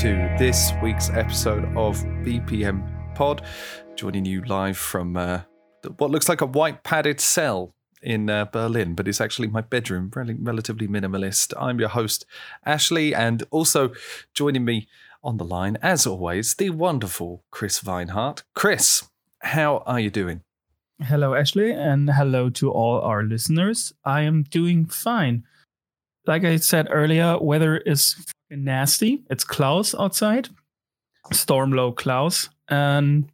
to this week's episode of BPM Pod. Joining you live from uh, what looks like a white padded cell in uh, Berlin, but it's actually my bedroom, rel- relatively minimalist. I'm your host, Ashley, and also joining me on the line, as always, the wonderful Chris Weinhardt. Chris, how are you doing? Hello, Ashley, and hello to all our listeners. I am doing fine. Like I said earlier, weather is nasty. It's Klaus outside, storm low Klaus, and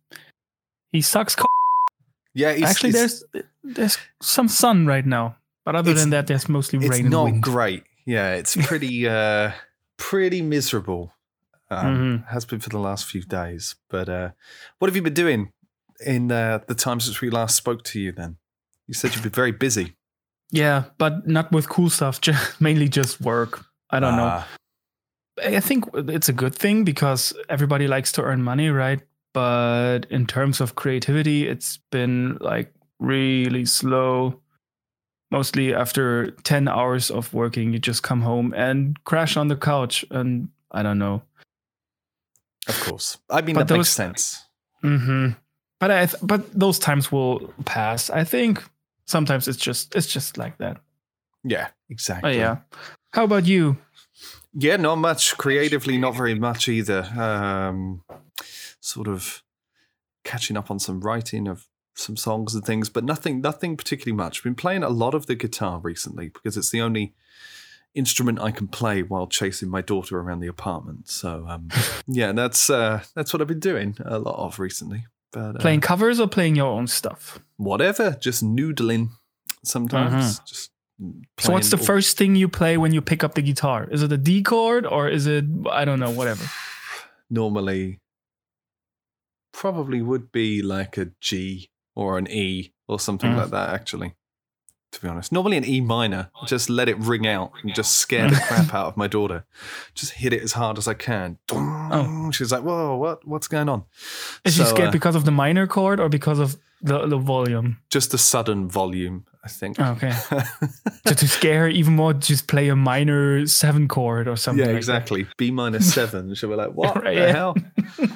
he sucks. Co- Yeah, it's, Actually, it's, there's there's some sun right now, but other than that, there's mostly it's rain and not wind. great. Yeah, it's pretty uh, pretty miserable. Um, Mhm. Has been for the last few days. But uh, what have you been doing in uh, the time since we last spoke to you? Then you said you've been very busy. Yeah, but not with cool stuff. Just, mainly just work. I don't know. I think it's a good thing because everybody likes to earn money, right? But in terms of creativity, it's been like really slow. Mostly after 10 hours of working, you just come home and crash on the couch. And I don't know. Of course. I mean, But that makes those- sense. hmm But I, th- but those times will pass. I think sometimes it's just, it's just like that. Yeah, Oh, exactly. yeah. How about you? Yeah, not much. Creatively, not very much either. Um, sort of catching up on some writing of some songs and things, but nothing, nothing particularly much. Been playing a lot of the guitar recently because it's the only instrument I can play while chasing my daughter around the apartment. So, um, yeah, that's uh, that's what I've been doing a lot of recently. But uh, Playing covers or playing your own stuff? whatever, just noodling sometimes. Just Mm-hmm. So what's the first thing you play when you pick up the guitar? Is it a D chord or is it I don't know, whatever. normally probably would be like a G or an E or something Mm. like that, actually. To be honest, normally an E minor. Just let it ring out and just scare the crap out of my daughter. Just hit it as hard as I can. Oh. She's like, "Whoa, what? What's going on?" Is So, she scared uh, because of the minor chord or because of the, the volume? Just the sudden volume, I think. Oh, okay. so to scare even more, just play a minor seven chord or something. yeah, like that. exactly. B minus seven. She'll be like, "What Right, the yeah. hell?"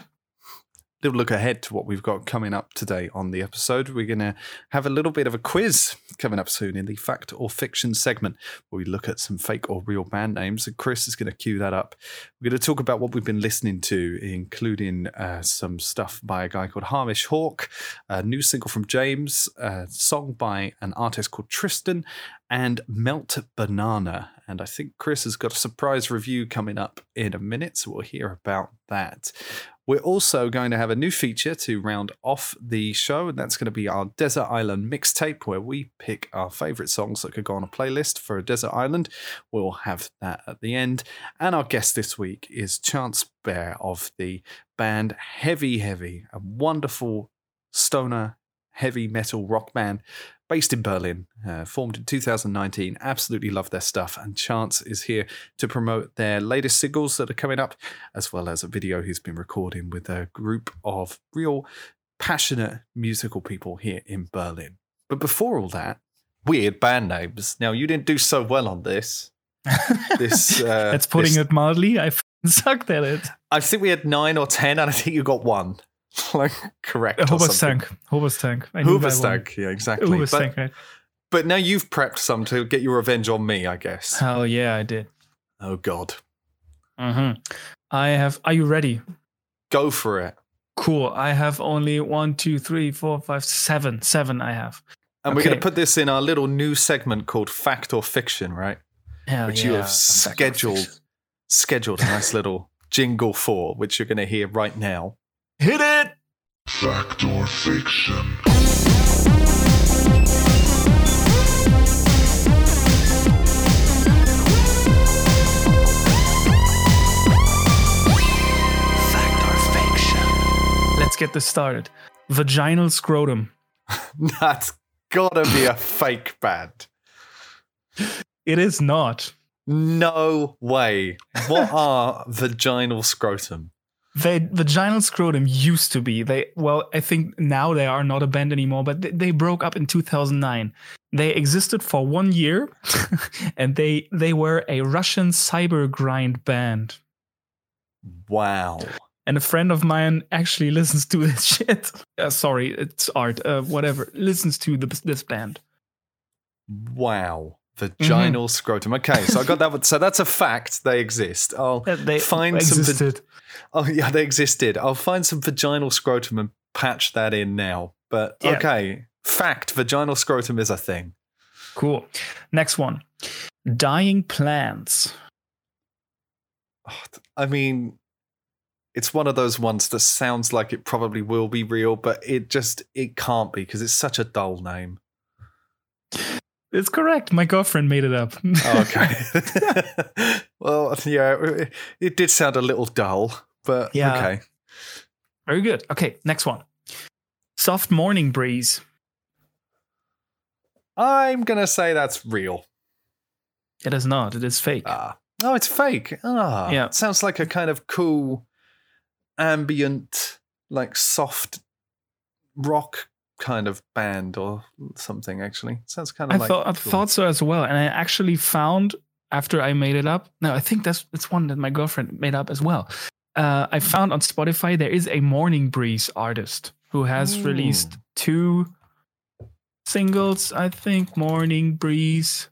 Little look ahead to what we've got coming up today on the episode. We're going to have a little bit of a quiz coming up soon in the fact or fiction segment, where we look at some fake or real band names. And Chris is going to cue that up. We're going to talk about what we've been listening to, including uh, some stuff by a guy called Hamish Hawk, a new single from James, a song by an artist called Tristan, and Melt Banana. And I think Chris has got a surprise review coming up in a minute, so we'll hear about that. We're also going to have a new feature to round off the show, and that's going to be our Desert Island mixtape, where we pick our favorite songs that could go on a playlist for a desert island. We'll have that at the end. And our guest this week is Chance Bear of the band Heavy Heavy, a wonderful stoner heavy metal rock band based in Berlin, uh, formed in 2019. Absolutely love their stuff. And Chance is here to promote their latest singles that are coming up, as well as a video he's been recording with a group of real passionate musical people here in Berlin. But before all that, weird band names. Now, you didn't do so well on this. This, uh, That's putting this- it mildly. I sucked at it. I think we had nine or ten, and I think you got one. like correct. or something. Hooverstank. Hooverstank. I knew that one. Yeah, exactly. But, Hooverstank, right? but now you've prepped some to get your revenge on me, I guess. Hell yeah, I did. Oh God, hmm I have. Are you ready? go for it. Cool. I have only one, two, three, four, five, seven. Seven. I have. And we're going to put this in our little new segment called Fact or Fiction, right? Hell Which yeah. you have scheduled, scheduled a nice little jingle for, which you're going to hear right now. Hit it. Fact or fiction? Let's get this started. Vaginal scrotum. That's gotta be a fake band. It is not. No way. What are vaginal scrotum? They vaginal scrotum used to be. They well, I think now they are not a band anymore, but they, they broke up in 2009. They existed for one year, and they they were a Russian cyber grind band. Wow. And a friend of mine actually listens to this shit. Uh, sorry, it's art. Uh, whatever. Listens to the, this band. Wow. Vaginal mm-hmm. scrotum. Okay, so I got that one. So that's a fact. They exist. I'll They find some. existed. oh, yeah, they existed. I'll find some vaginal scrotum and patch that in now. But Yeah. okay, fact: vaginal scrotum is a thing. Cool. Next one. Dying plants. Oh, I mean, it's one of those ones that sounds like it probably will be real, but it just it can't be because it's such a dull name. It's correct. My girlfriend made it up. Oh, okay. well, yeah, it, did sound a little dull, but Yeah. okay. Very good. Okay, next one. Soft morning breeze. I'm gonna say that's real. It is not. It is fake. Ah, oh, it's fake. Ah, Yeah. It sounds like a kind of cool, ambient, like soft rock kind of band or something. Actually, sounds kind I of like. thought I thought so as well, and I actually found after I made it up. No, I think that's it's one that my girlfriend made up as well. Uh, I found on Spotify there is a morning breeze artist who has released two singles. I think morning breeze.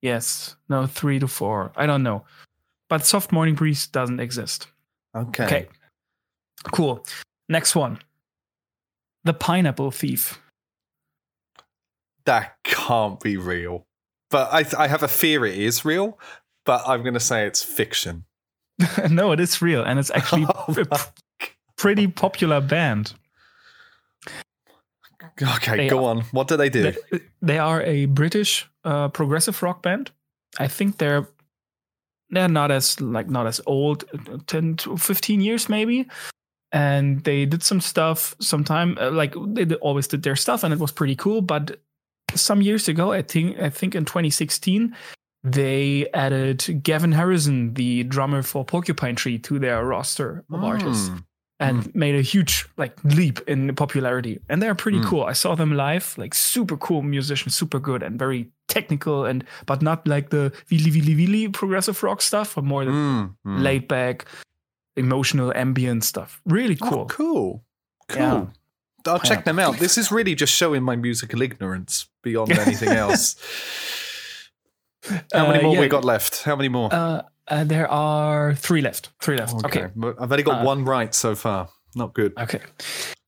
Yes, no, three to four. I don't know, but soft morning breeze doesn't exist. Okay. Okay. Cool. Next one. The Pineapple Thief. That can't be real. But I, I have a fear it is real. But I'm gonna say it's fiction. no, it is real, and it's actually Oh a pretty popular band. Okay, They go are- on. What do they do? They, they are a British uh, progressive rock band. I think they're they're not as like not as old, uh, ten to fifteen years maybe. And they did some stuff sometime uh, like they always did their stuff, and it was pretty cool. But some years ago, I think I think in 2016, they added Gavin Harrison, the drummer for Porcupine Tree, to their roster of artists Mm. and made a huge like leap in popularity. And they're pretty Mm. cool. I saw them live, like super cool musicians, super good and very technical and but not like the wheelie wheelie wheelie progressive rock stuff, but more the Mm, mm. laid back, emotional ambient stuff. Really Oh, cool. cool. Cool. Yeah. I'll check them out. This is really just showing my musical ignorance beyond anything else. How many Uh, more yeah, we got left? How many more? Uh, uh, there are three left. Three left. Okay. but I've only got Uh, one right so far. Not good. Okay.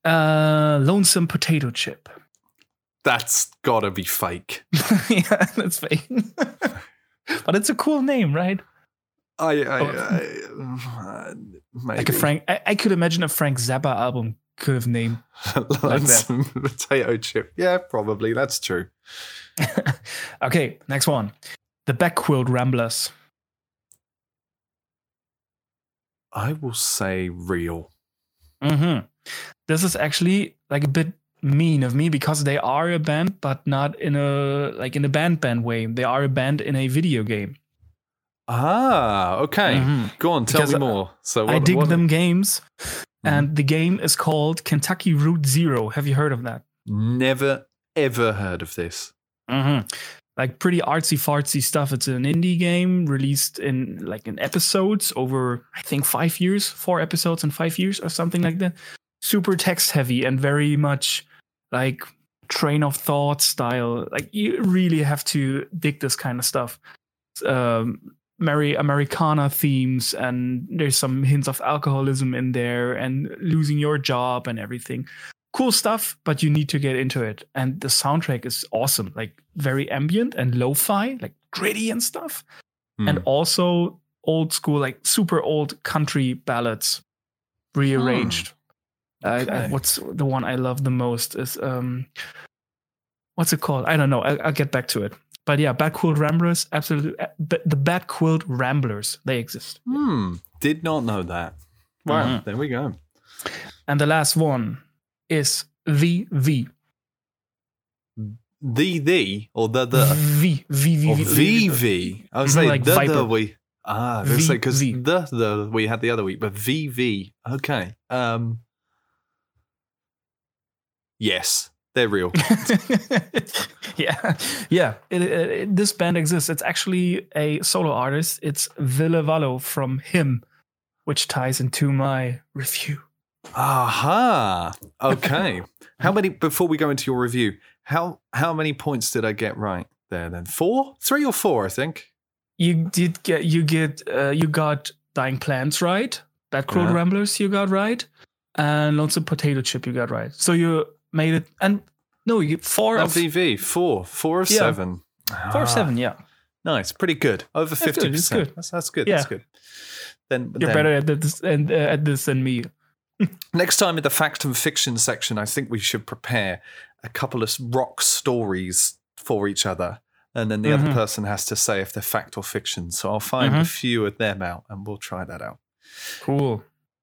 Uh, lonesome potato chip. That's gotta be fake. yeah, that's fake. but it's a cool name, right? I, I, Oh. I uh. Like a Frank. I, I could imagine a Frank Zappa album could have named. Lonesome potato chip. Yeah, probably. That's true. okay, next one. The Bedquilt Ramblers. I will say real. hmm This is actually like a bit mean of me because they are a band, but not in a like in a band band way. They are a band in a video game. Ah, okay. Mhm. Go on, tell Because me more. So I dig what- them games, Mm-hmm. and the game is called Kentucky Route Zero. Have you heard of that? Never ever heard of this. Mm-hmm. Like pretty artsy fartsy stuff. It's an indie game released in like in episodes over I think five years, four episodes in five years or something like that. Super text heavy and very much like train of thought style. Like you really have to dig this kind of stuff. Um, Mary Americana themes and there's some hints of alcoholism in there and losing your job and everything cool stuff, but you need to get into it. And the soundtrack is awesome, like very ambient and lo-fi, like gritty and stuff. Hmm. And also old school, like super old country ballads rearranged. Uh, I- Okay. what's the one I love the most is um, what's it called? I don't know. I, I'll get back to it. But yeah, Bedquilt Ramblers, absolutely. uh, The Bedquilt Ramblers, they exist. Hmm. Did not know that. Wow. Mhm. There we go. And the last one is the V. The the or the the V V V V VV. I was saying like the Viper. the we. Ah, V- because V. the the we had the other week, but VV. Okay. Um. Yes, they're real. yeah, yeah. It, it, it- this band exists. It's actually a solo artist. It's Ville Valo from Him, which ties into my review. Aha. Okay. how many before we go into your review? How how many points did I get right there? Then four, three or four, I think. You did get you get uh, you got dying plants right. That Crow Yeah. Ramblers you got right, and lots of Potato Chip you got right. So you made it. And no, you four of LVV four, four of Yeah. seven. four Ah, of seven. Yeah, Nice, pretty good. Over That's fifty percent. good. That's that's good. Yeah. That's good. Then you're then better at this and uh, at this than me. next time in the fact and fiction section, I think we should prepare a couple of rock stories for each other. And then the other Mhm. person has to say if they're fact or fiction. So I'll find a Mhm. few of them out and we'll try that out. Cool.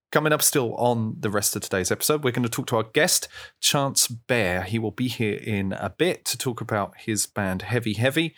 Coming up still on the rest of today's episode, we're going to talk to our guest, Chance Bear. He will be here in a bit to talk about his band Heavy Heavy,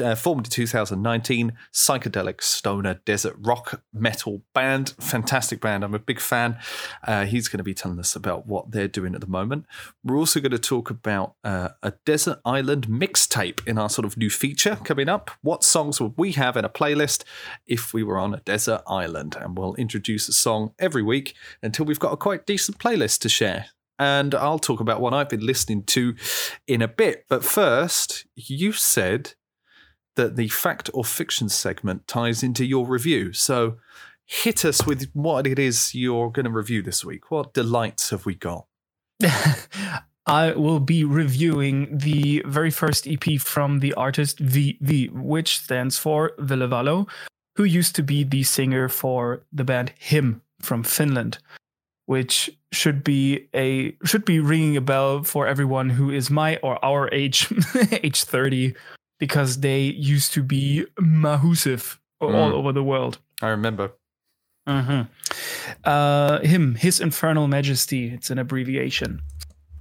uh, formed in 2019, psychedelic stoner desert rock metal band. Fantastic band. I'm a big fan. Uh, he's going to be telling us about what they're doing at the moment. We're also going to talk about uh, a desert island mixtape in our sort of new feature coming up. What songs would we have in a playlist if we were on a desert island? And we'll introduce a song every week until we've got a quite decent playlist to share. And I'll talk about what I've been listening to in a bit. But first, you said that the fact or fiction segment ties into your review. So hit us with what it is you're going to review this week. What delights have we got? I will be reviewing the very first EP from the artist VV, which stands for Ville Valo, who used to be the singer for the band Him from Finland, which should be a should be ringing a bell for everyone who is my or our age, age 30, because they used to be massive all Mm. over the world. I remember. hmm Uh, him, His Infernal Majesty. It's an abbreviation,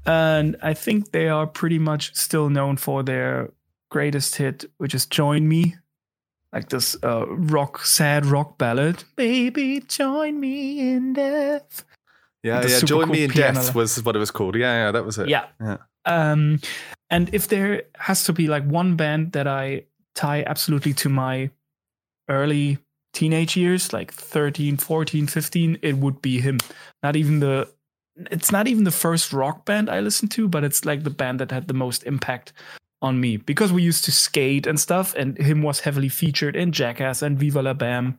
and I think they are pretty much still known for their greatest hit, which is "Join Me," like this uh, rock, sad rock ballad. Baby, join me in death. Yeah, yeah. Join cool Me in piano. Death was what it was called. Yeah, yeah, that was it. Yeah. Yeah. Um, and if there has to be like one band that I tie absolutely to my early teenage years, like 13, 14, 15, it would be him. Not even the it's not even the first rock band I listened to, but it's like the band that had the most impact on me because we used to skate and stuff, and him was heavily featured in Jackass and Viva La Bam.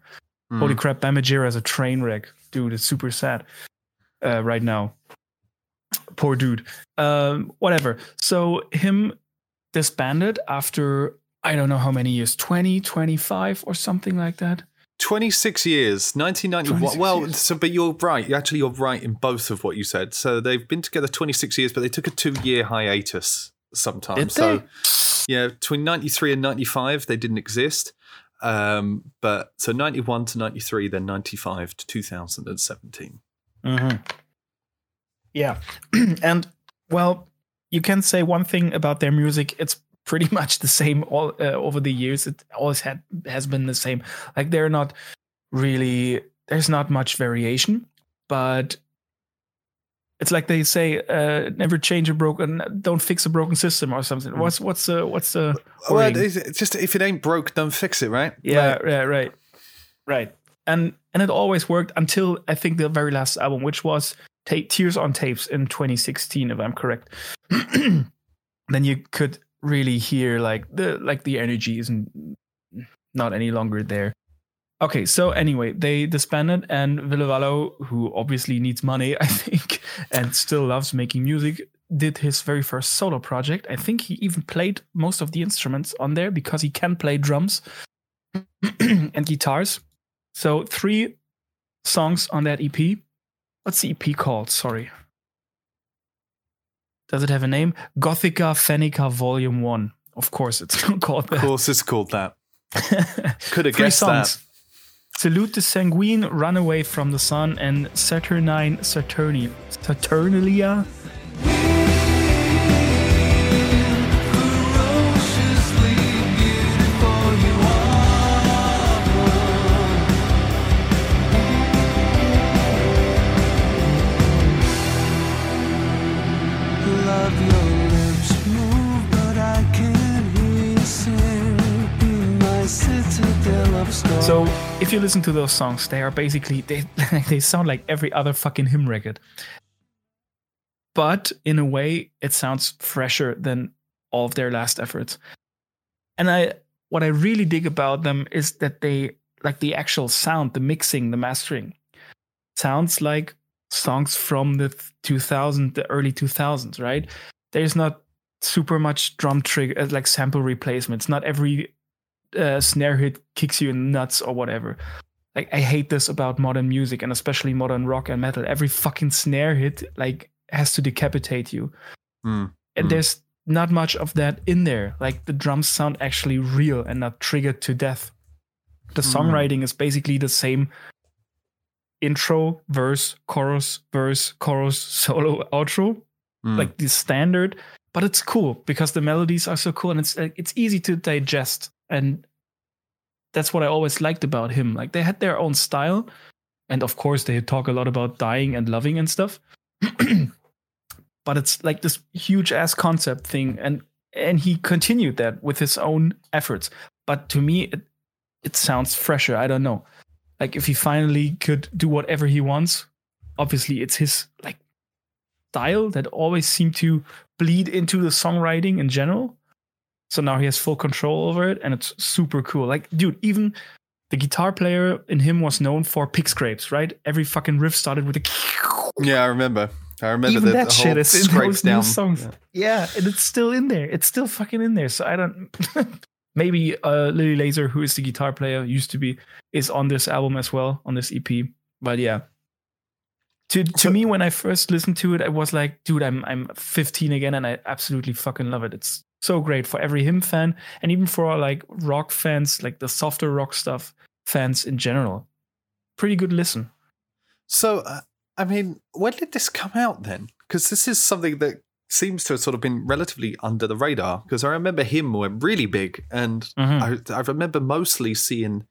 Mm. Holy crap, Bam Margera is a train wreck. Dude, it's super sad uh, right now. Poor dude. Um, whatever. So, him disbanded after I don't know how many years 20, 25, or something like that. 26 years, 1991. 26 well, years. so but you're right. Actually, you're right in both of what you said. So they've been together 26 years, but they took a two-year hiatus sometime. Did so they? yeah, between 93 and 95, they didn't exist. Um, but so 91 to 93, then 95 to 2017. Mm-hmm. Yeah. and, well, you can say one thing about their music. It's pretty much the same all uh, over the years. It always had has been the same. Like they're not really there's not much variation, but it's like they say, uh, never change a broken, don't fix a broken system or something. What's what's uh, what's the Well, it's it's just if it ain't broke, don't fix it, right? Yeah, Like, yeah, right, right. And and it always worked until I think the very last album, which was ta- Tears on Tapes in 2016, if I'm correct. then you could really hear like the like the energy isn't not any longer there. Okay, so anyway, they disbanded, and Ville Valo, who obviously needs money, I think, and still loves making music, did his very first solo project. I think he even played most of the instruments on there because he can play drums and guitars. So three songs on that EP. What's the EP called? Sorry. Does it have a name? Gothica Fennica Volume 1. Of course, it's called that. Of course, it's called that. Could have Three guessed songs. that. Salute the Sanguine, Run Away from the Sun, and Saturnine Saturni Saturnalia. So if you listen to those songs, they are basically they they sound like every other fucking Him record. But in a way, it sounds fresher than all of their last efforts. And I what I really dig about them is that they like the actual sound, the mixing, the mastering sounds like songs from the 2000 the early 2000s, right? There's not super much drum trigger uh, like sample replacements. Not every uh, snare hit kicks you in nuts or whatever. Like I hate this about modern music and especially modern rock and metal. Every fucking snare hit like has to decapitate you. Mm, And Mm. there's not much of that in there. Like the drums sound actually real and not triggered to death. The Mm. songwriting is basically the same intro, verse, chorus, verse, chorus, solo, outro mm. like the standard but it's cool because the melodies are so cool and it's it's easy to digest and that's what i always liked about him. Like they had their own style. And of course they talk a lot about dying and loving and stuff. But it's like this huge ass concept thing. And and he continued that with his own efforts. But to me it it sounds fresher. I don't know. Like if he finally could do whatever he wants obviously it's his like style that always seemed to bleed into the songwriting in general. So now he has full control over it, and it's super cool. Like, dude, even the guitar player in him was known for pick scrapes, right? Every fucking riff started with a. yeah, I remember. I remember even that the shit is in scrapes those new down. songs. Yeah. Yeah. and it's still in there. It's still fucking in there. So I don't. Maybe uh, Lily Laser, who is the guitar player, used to be, is on this album as well on this EP. But yeah, to to So- me when I first listened to it, I was like, dude, I'm I'm 15 again, and I absolutely fucking love it. It's so great for every him fan, and even for like rock fans, like the softer rock stuff fans in general. Pretty good listen. So, uh, I mean, when did this come out then? Because this is something that seems to have sort of been relatively under the radar. Because I remember him went really big, and Mhm. I, I remember mostly seeing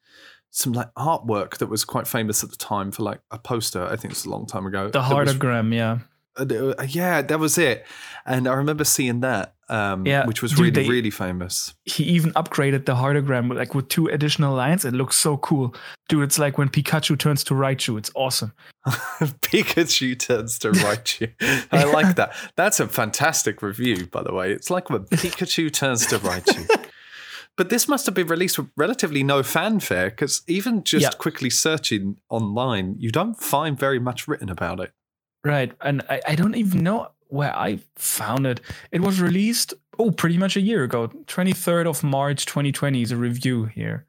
some like artwork that was quite famous at the time for like a poster. I think it's a long time ago. The that was- heartagram, yeah. Uh, uh, yeah, that was it. And I remember seeing that, um, Yeah, which was dude, really, they- really famous. he even upgraded the heartagram with like with two additional lines. It looks so cool. Dude, it's like when Pikachu turns to Raichu. It's awesome. Pikachu turns to Raichu. I like that. That's a fantastic review, by the way. It's like when Pikachu turns to Raichu. But this must have been released with relatively no fanfare because even just Yeah. quickly searching online, you don't find very much written about it. Right. And I, I don't even know where I found it. It was released, oh, pretty much a year ago. 23rd of March 2020 is a review here.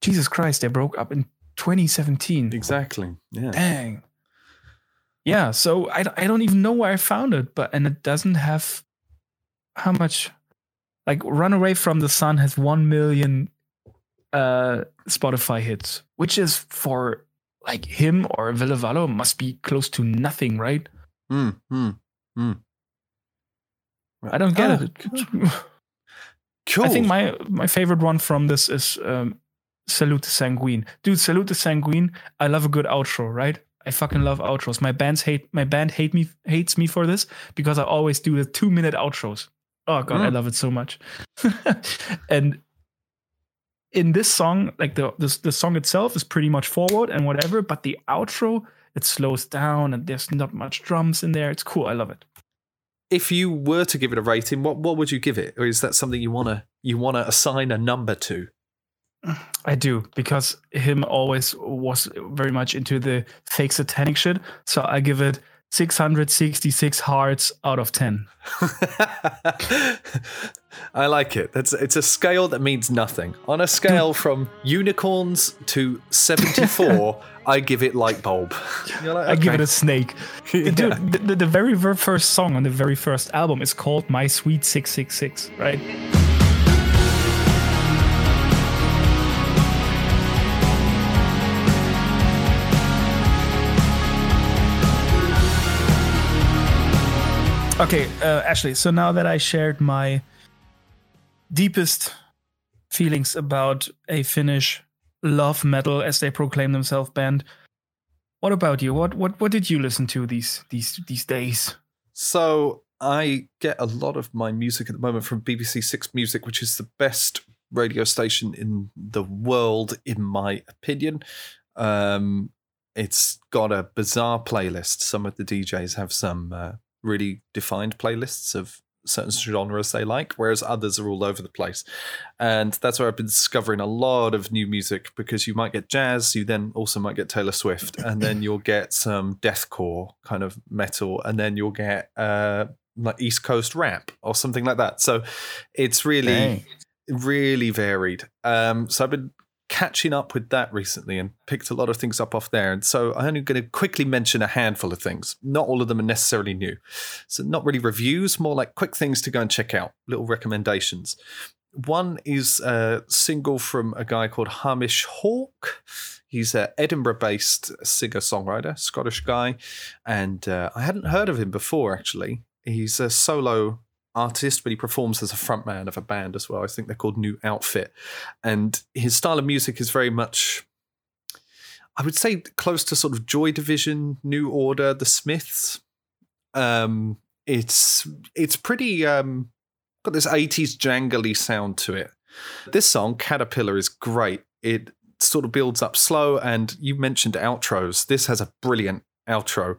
Jesus Christ, they broke up in 2017. Exactly. Yeah. Dang. Yeah, so I, I don't even know where I found it, but and it doesn't have how much like Runaway from the Sun has 1 million uh Spotify hits, which is for like him or Ville Valo must be close to nothing, right? Mm, mm, mm. I don't get Oh, it. Cool. I think my my favorite one from this is um, Salute to Sanguine. Dude, Salute to Sanguine. I love a good outro, right? I fucking love outros. My bands hate my band hate me hates me for this because I always do the two minute outros. Oh god, I Mm. love it so much. and in this song, like the, the the song itself is pretty much forward and whatever, but the outro it slows down and there's not much drums in there. It's cool. I love it. if you were to give it a rating, what what would you give it? Or is that something you wanna you wanna assign a number to? I do because him always was very much into the fake satanic shit. So I give it 666 hearts out of 10. I like it. That's it's a scale that means nothing. On a scale from unicorns to seventy four, I give it light bulb. You're like, I give it a snake. Yeah. Dude, the, the, the very ver- first song on the very first album is called My Sweet 666, right? Okay, uh, Ashley, so now that I shared my deepest feelings about a Finnish love metal as they proclaim themselves band, what about you? What what what did you listen to these these these days? So I get a lot of my music at the moment from BBC Six Music, which is the best radio station in the world, in my opinion. Um, it's got a bizarre playlist. Some of the DJs have some uh, really defined playlists of certain genres they like, whereas others are all over the place. And that's where I've been discovering a lot of new music because you might get jazz, you then also might get Taylor Swift, and then you'll get some deathcore kind of metal, and then you'll get uh, like East Coast rap or something like that. So it's really Dang. really varied. Um, so I've been catching up with that recently and picked a lot of things up off there. And so I'm only going to quickly mention a handful of things. Not all of them are necessarily new. So not really reviews, more like quick things to go and check out, little recommendations. One is a single from a guy called Hamish Hawk. He's an Edinburgh based singer songwriter, Scottish guy. And uh, I hadn't heard of him before, actually. He's a solo artist, but he performs as a frontman of a band as well. I think they're called New Outfit. And his style of music is very much, I would say, close to sort of Joy Division, New Order, The Smiths. Um, it's it's pretty um, got this 80s jangly sound to it. This song, Caterpillar, is great. It sort of builds up slow, and you mentioned outros. This has a brilliant outro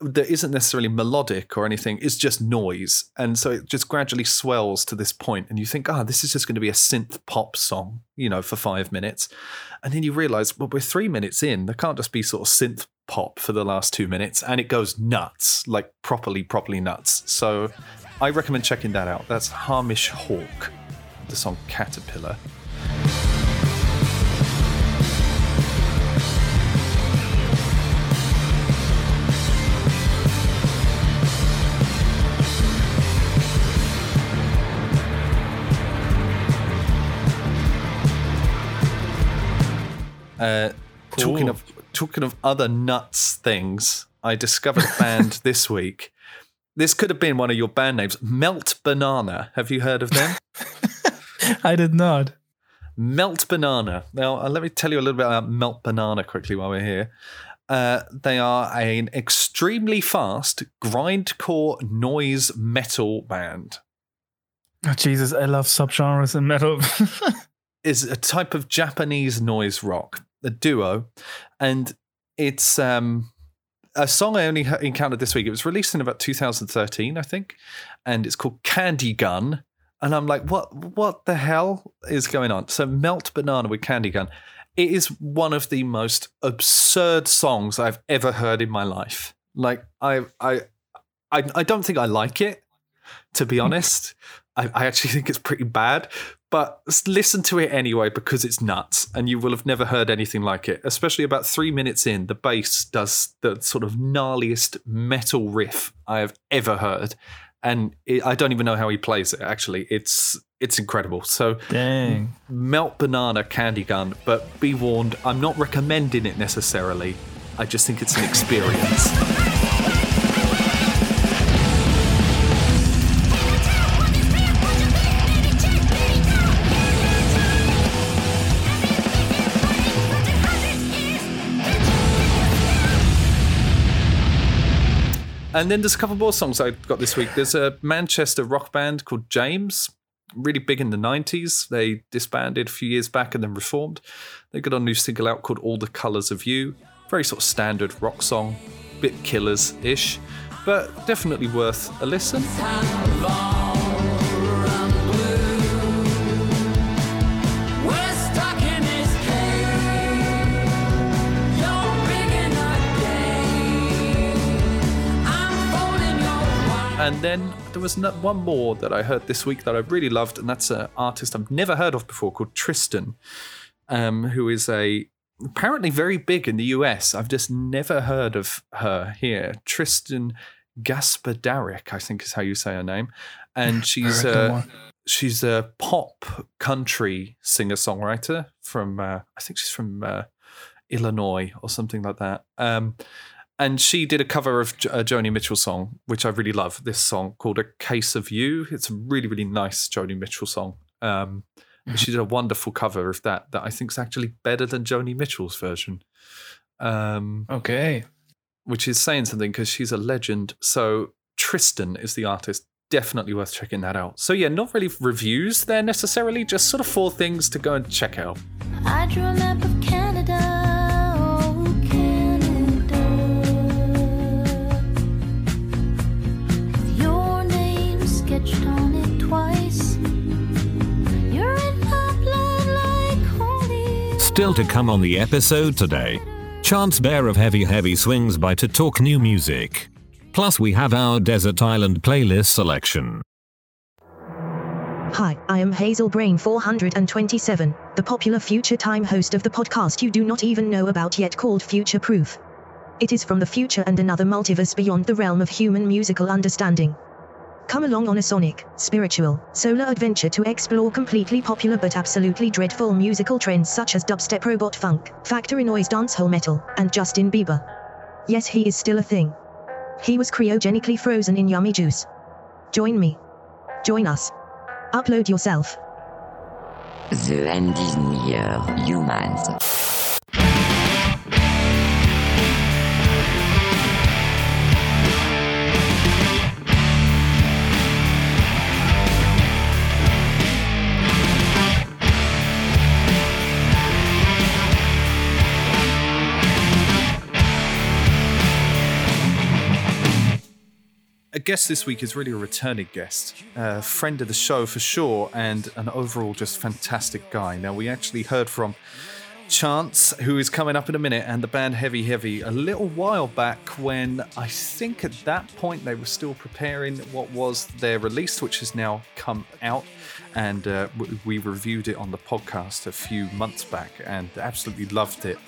that isn't necessarily melodic or anything. It's just noise, and so it just gradually swells to this point, and you think, "Ah, this is just going to be a synth pop song," you know, for five minutes, and then you realize, well, we're three minutes in. There can't just be sort of synth pop for the last two minutes, and it goes nuts, like properly, properly nuts. So, I recommend checking that out. That's Hamish hawk the song Caterpillar. Uh, Talking of talking of other nuts things, I discovered a band this week. This could have been one of your band names, Melt Banana. Have you heard of them? I did not. Melt Banana. Now, uh, let me tell you a little bit about Melt Banana quickly while we're here. Uh, they are an extremely fast grindcore noise metal band. Oh, Jesus, I love subgenres in metal. is a type of Japanese noise rock, a duo, and it's um, a song I only encountered this week. It was released in about 2013, I think, and it's called Candy Gun. And I'm like, what? What the hell is going on? So, Melt Banana with Candy Gun. It is one of the most absurd songs I've ever heard in my life. Like, I, I, I, I don't think I like it. To be honest, I, I actually think it's pretty bad but listen to it anyway because it's nuts and you will have never heard anything like it especially about three minutes in the bass does the sort of gnarliest metal riff i have ever heard. And it, i don't even know how he plays it actually. It's it's incredible. So Dang. melt banana candy gun but be warned i'm not recommending it necessarily. I just think it's an experience And then there's a couple more songs I got this week. There's a Manchester rock band called James, really big in the 90s. They disbanded a few years back and then reformed. They got a new single out called All the Colours of You. Very sort of standard rock song, bit killers ish, but definitely worth a listen. And then there was one more that I heard this week that I really loved, and that's an artist I've never heard of before called Tristan, um, who is a apparently very big in the US. I've just never heard of her here. Tristan Gaspadaric, I think is how you say her name, and she's uh, she's a pop country singer songwriter from uh, I think she's from uh, Illinois or something like that. Um, and she did a cover of J- a Joni Mitchell song, which I really love. This song called "A Case of You." It's a really really nice Joni Mitchell song. Um, she did a wonderful cover of that that I think is actually better than Joni Mitchell's version. Um, Okay. which is saying something because she's a legend. So Tristan is the artist. definitely worth checking that out. So yeah, not really reviews there necessarily, just sort of four things to go and check out. Still to come on the episode today. Chance Bear of Heavy Heavy swings by to talk new music. Plus, we have our Desert Island playlist selection. Hi, I am Hazel Brain 427, the popular future time host of the podcast you do not even know about yet called Future Proof. It is from the future and another multiverse beyond the realm of human musical understanding. Come along on a sonic, spiritual, solar adventure to explore completely popular but absolutely dreadful musical trends such as dubstep robot funk, factory noise dancehall metal, and Justin Bieber. Yes, he is still a thing. He was cryogenically frozen in yummy juice. Join me. Join us. Upload yourself. The end is near, humans. Guest this week is really a returning guest, a friend of the show for sure, and an overall just fantastic guy. Now, we actually heard from Chance, who is coming up in a minute, and the band Heavy Heavy a little while back when I think at that point they were still preparing what was their release, which has now come out. And uh, we reviewed it on the podcast a few months back and absolutely loved it.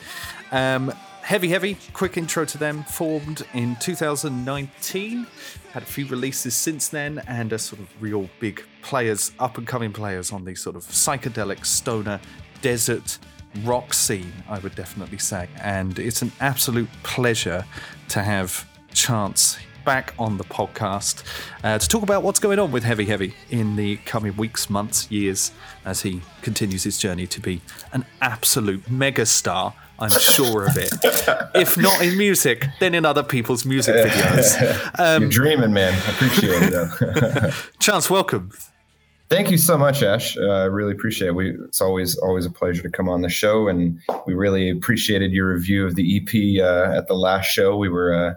Um, Heavy Heavy, quick intro to them, formed in 2019. Had a few releases since then, and are sort of real big players, up and coming players on the sort of psychedelic stoner desert rock scene, I would definitely say. And it's an absolute pleasure to have Chance back on the podcast uh, to talk about what's going on with Heavy Heavy in the coming weeks, months, years, as he continues his journey to be an absolute megastar. I'm sure of it. if not in music, then in other people's music videos. Um, You're dreaming, man. I appreciate it. Chance, welcome. Thank you so much, Ash. Uh, I really appreciate it. We, it's always always a pleasure to come on the show, and we really appreciated your review of the EP uh, at the last show. We were uh,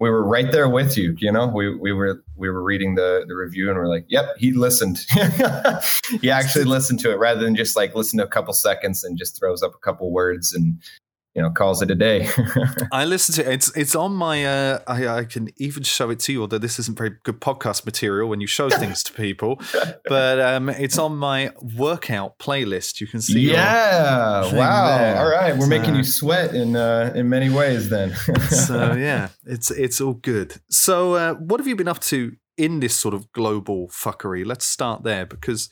we were right there with you. You know, we we were we were reading the the review, and we're like, "Yep, he listened. he actually listened to it rather than just like listen to a couple seconds and just throws up a couple words and you know calls it a day." I listen to it. It's it's on my. Uh, I, I can even show it to you. Although this isn't very good podcast material when you show things to people, but um, it's on my workout playlist. You can see. yeah. Wow. there. All right. We're making you sweat in uh, in many ways then. so yeah, it's it's all good. So uh, what have you been up to in this sort of global fuckery? Let's start there because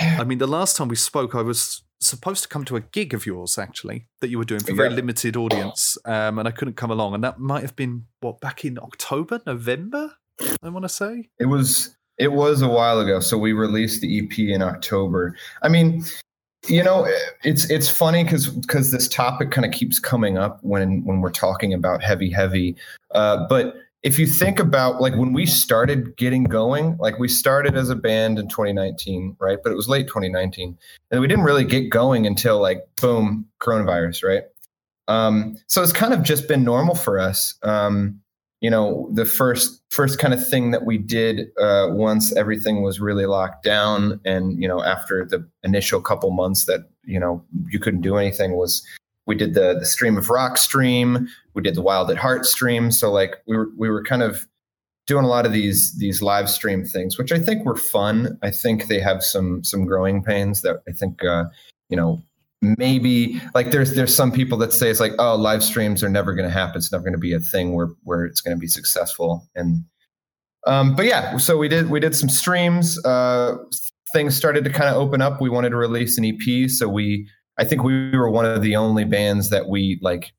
I mean the last time we spoke, I was supposed to come to a gig of yours actually that you were doing for a very Yeah. limited audience, um, and I couldn't come along, and that might have been what back in October, November. I want to say. It was it was a while ago. So we released the EP in October. I mean, you know, it's it's funny because because this topic kind of keeps coming up when when we're talking about heavy heavy. Uh, but if you think about like when we started getting going, like we started as a band in 2019, right? But it was late 2019, and we didn't really get going until like boom, coronavirus, right? Um, so it's kind of just been normal for us. Um, you know the first first kind of thing that we did uh, once everything was really locked down and you know after the initial couple months that you know you couldn't do anything was we did the the stream of rock stream. We did the wild at heart stream. So like we were we were kind of doing a lot of these these live stream things which i think were fun. I think they have some some growing pains that i think uh you know maybe like there's there's some people that say it's like oh live streams are never going to happen. It's never going to be a thing where where it's going to be successful. And um but yeah so we did we did some streams. Uh things started to kind of open up. We wanted to release an ep so we i think we were one of the only bands that we like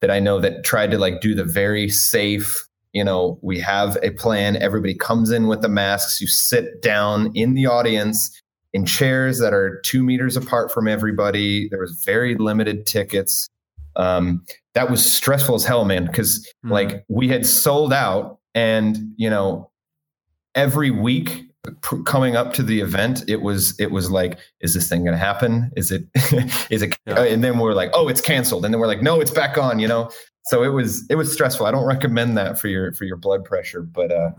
that i know that tried to like do the very safe you know we have a plan everybody comes in with the masks you sit down in the audience in chairs that are two meters apart from everybody. There was very limited tickets. Um, that was stressful as hell, man, because Mhm. like we had sold out and you know every week coming up to the event, it was it was like, is this thing going to happen? Is it is it? Yeah. And then we're like, oh, it's canceled, and then we're like, no, it's back on. You know, so it was it was stressful. I don't recommend that for your for your blood pressure, but uh,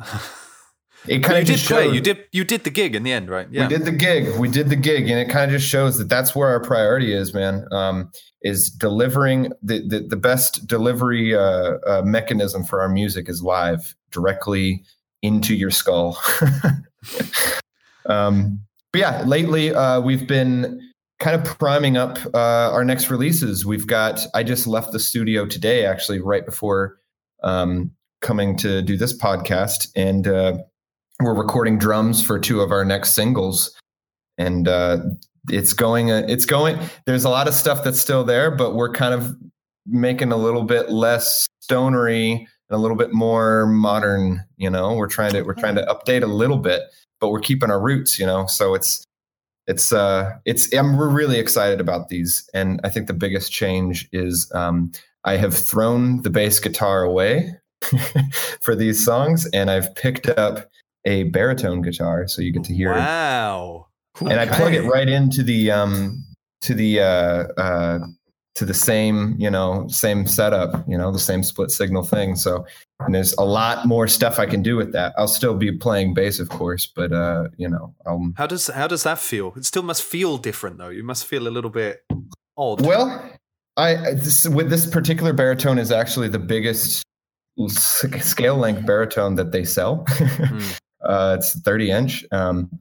it kind of did just play. showed- You did. You did the gig in the end, right? Yeah. we did the gig. We did the gig, and it kind of just shows that that's where our priority is, man. Um, is delivering the the, the best delivery uh, uh, mechanism for our music is live, directly into your skull. um, but yeah, lately uh, we've been kind of priming up uh, our next releases. We've got. I just left the studio today, actually, right before um, coming to do this podcast, and. Uh, we're recording drums for two of our next singles and uh it's going uh, it's going there's a lot of stuff that's still there but we're kind of making a little bit less stonery and a little bit more modern you know? We're trying to we're trying to update a little bit but we're keeping our roots you know? So it's it's uh it's i'm we're really excited about these and i think the biggest change is um i have thrown the bass guitar away for these songs and i've picked up a baritone guitar so you get to hear Wow. and I plug it right into the um to the uh uh to the same you know same setup you know the same split signal thing so and there's a lot more stuff I can do with that I'll still be playing bass of course but uh you know um How does how does that feel? It still must feel different though. You must feel a little bit odd. well I this, with this particular baritone is actually the biggest scale length baritone that they sell uh it's 30 inch um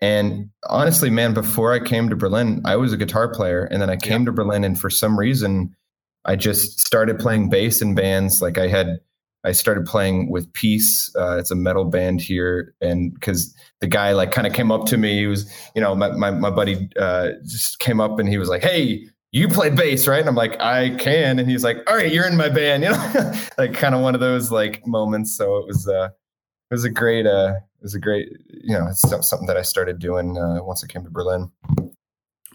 and honestly, man, before I came to Berlin, I was a guitar player. And then I came to Berlin, and for some reason, I just started playing bass in bands. Like I had, I started playing with Peace. Uh, it's a metal band here. And because the guy like kind of came up to me, he was, you know, my, my, my buddy uh, just came up and he was like, Hey, you play bass, right? And I'm like, I can. And he's like, All right, you're in my band, you know, like kind of one of those like moments. So it was, uh, it was a great, uh, was a great, you know, it's something that I started doing uh, once I came to Berlin.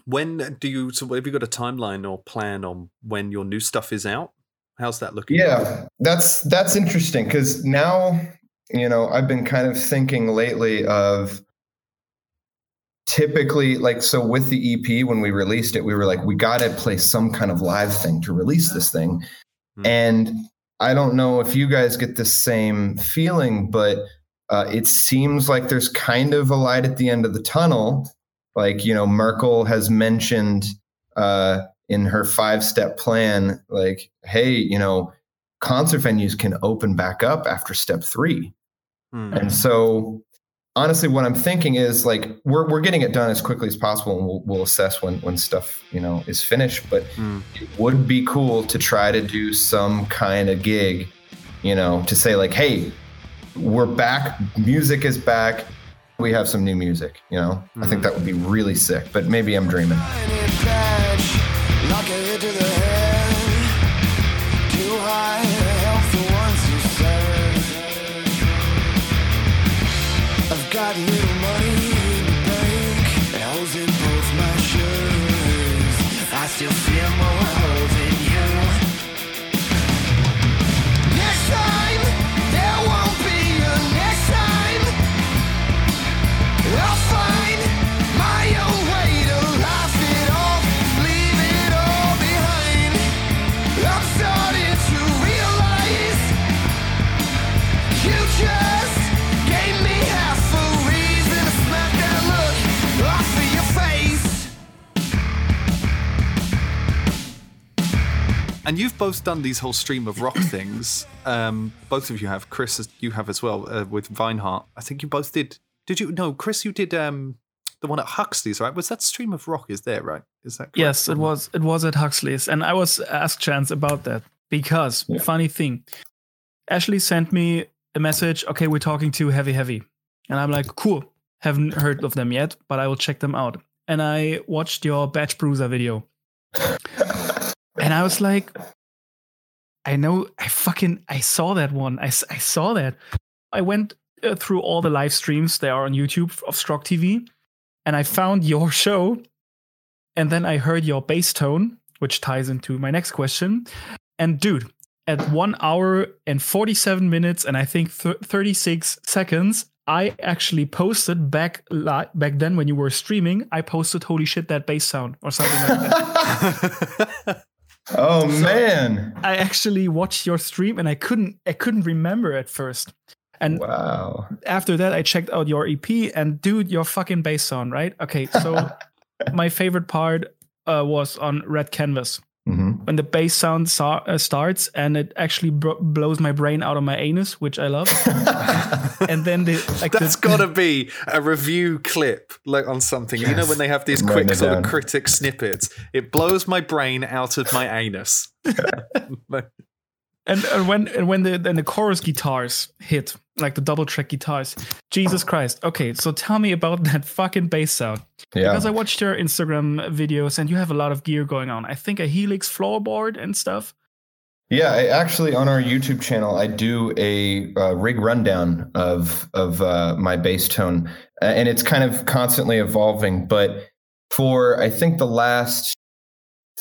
When do you? So have you got a timeline or plan on when your new stuff is out? How's that looking? Yeah, that's that's interesting because now, you know, I've been kind of thinking lately of typically like so with the EP when we released it, we were like, we got to play some kind of live thing to release this thing, and I don't know if you guys get the same feeling, but uh, it seems like there's kind of a light at the end of the tunnel. Like, you know, Merkel has mentioned uh, in her five step plan, like, hey, you know, concert venues can open back up after step three. Hmm. And so, honestly, what I'm thinking is like, we're, we're getting it done as quickly as possible and we'll, we'll assess when, when stuff, you know, is finished. But Hmm. it would be cool to try to do some kind of gig, you know, to say like, hey, we're back, music is back. We have some new music, you know. I think mm-hmm. that would be really sick, but maybe I'm dreaming. Knock a And you've both done these whole stream of rock things. Um, both of you have. Chris, you have as well uh, with Vineheart. I think you both did. Did you? No, Chris, you did um, the one at Huxley's, right? Was that stream of rock? Is there right? Is that correct? Yes, it was. It was at Huxley's, and I was asked Chance about that because funny thing, Ashley sent me a message. Okay, we're talking to Heavy Heavy, and I'm like, cool. Haven't heard of them yet, but I will check them out. And I watched your Batch Bruiser video, and I was like, I know, I fucking, I saw that one. I saw that. I went uh, through all the live streams there are on YouTube of Strock TV, and I found your show and then I heard your bass tone, which ties into my next question. And dude, at one hour and 47 minutes and I think th- 36 seconds, I actually posted back li- back then when you were streaming. I posted "Holy shit, that bass sound" or something like that. Oh man! I actually watched your stream and I couldn't I couldn't remember at first. And Wow. after that, I checked out your EP and dude, your fucking bass sound, right? Okay, so my favorite part uh, was on Red Canvas hmm when the bass sound sa- uh, starts and it actually bro- blows my brain out of my anus, which I love. and then the like That's the, got to be a review clip, like on something. You know when they have these I'm quick writing it sort of critic snippets. It blows my brain out of my anus. and, and when and when the then the chorus guitars hit like the double track guitars jesus christ okay so tell me about that fucking bass sound Yeah. because i watched your instagram videos and you have a lot of gear going on i think a helix floorboard and stuff Yeah, I actually on our YouTube channel, I do a uh, rig rundown of of uh, my bass tone, uh, and it's kind of constantly evolving. But for I think the last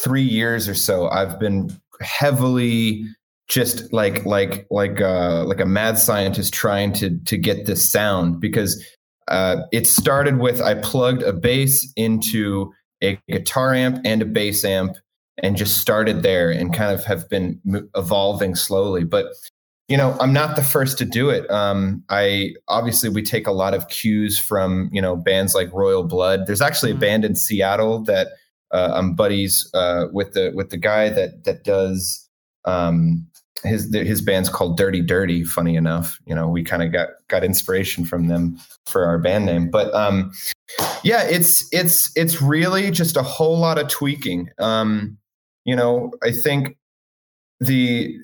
three years or so, I've been heavily just like like like uh, like a mad scientist trying to to get this sound because uh, it started with I plugged a bass into a guitar amp and a bass amp and just started there and kind of have been evolving slowly. But you know, I'm not the first to do it. Um, I obviously we take a lot of cues from you know bands like Royal Blood. There's actually a Mhm. band in Seattle that uh, I'm buddies uh, with the with the guy that that does um, his his band's called Dirty Dirty. Funny enough, you know, we kind of got got inspiration from them for our band name. But um, yeah, it's it's it's really just a whole lot of tweaking. Um, you know, I think the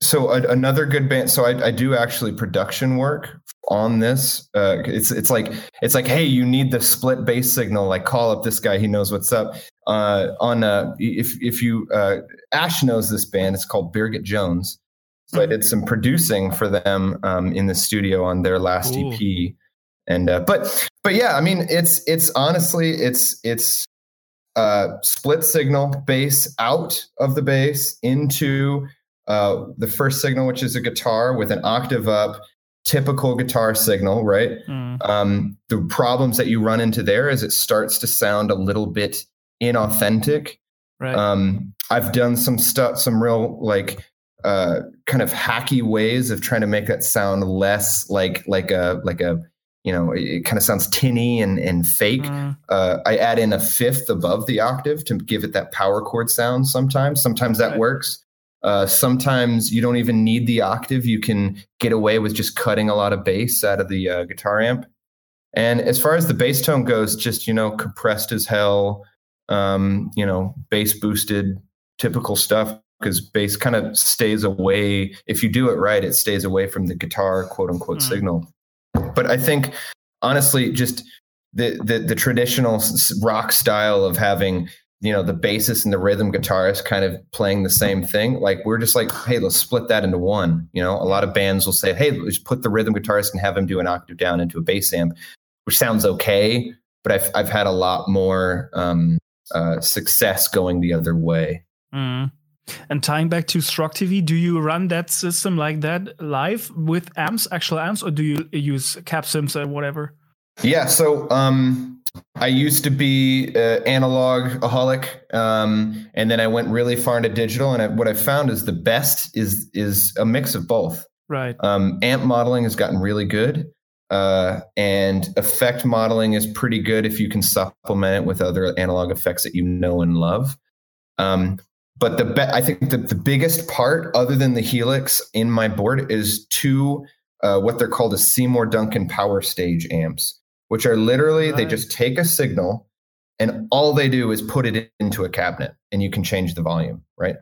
so a, another good band. So I, I do actually production work on this. Uh, it's it's like it's like hey, you need the split bass signal. Like call up this guy, he knows what's up. Uh, on uh, if if you uh, Ash knows this band, it's called Birgit Jones. So I did some producing for them um, in the studio on their last Cool. EP. And uh, but but yeah, I mean it's it's honestly it's it's uh, split signal bass out of the bass into uh, the first signal, which is a guitar with an octave up, typical guitar signal, right? Mm, Um, the problems that you run into there is it starts to sound a little bit inauthentic. right Um, I've done some stuff, some real like uh, kind of hacky ways of trying to make that sound less like like a like a you know it, kind of sounds tinny and and fake. Mm, Uh, I add in a fifth above the octave to give it that power chord sound. Sometimes, sometimes that Right. works. Uh, sometimes you don't even need the octave. You can get away with just cutting a lot of bass out of the uh, guitar amp. And as far as the bass tone goes, just you know, compressed as hell. Um, you know, bass boosted, typical stuff. Because bass kind of stays away. If you do it right, it stays away from the guitar, quote unquote, Mm. signal. But I think, honestly, just the the, the traditional rock style of having you know the bassist and the rhythm guitarist kind of playing the same thing like we're just like hey let's split that into one you know a lot of bands will say hey let's put the rhythm guitarist and have him do an octave down into a bass amp which sounds okay but i've, I've had a lot more um, uh, success going the other way mm. and tying back to Strock TV, do you run that system like that live with amps, actual amps, or do you use cab sims or whatever? Yeah, so um, I used to be uh, analog aholic, um, and then I went really far into digital. And I, what I found is the best is is a mix of both. Right. Um, amp modeling has gotten really good, uh, and effect modeling is pretty good if you can supplement it with other analog effects that you know and love. Um, but the be- I think the, the biggest part, other than the Helix in my board, is two uh, what they're called a Seymour Duncan power stage amps, which are literally they just take a signal and all they do is put it into a cabinet and you can change the volume, right?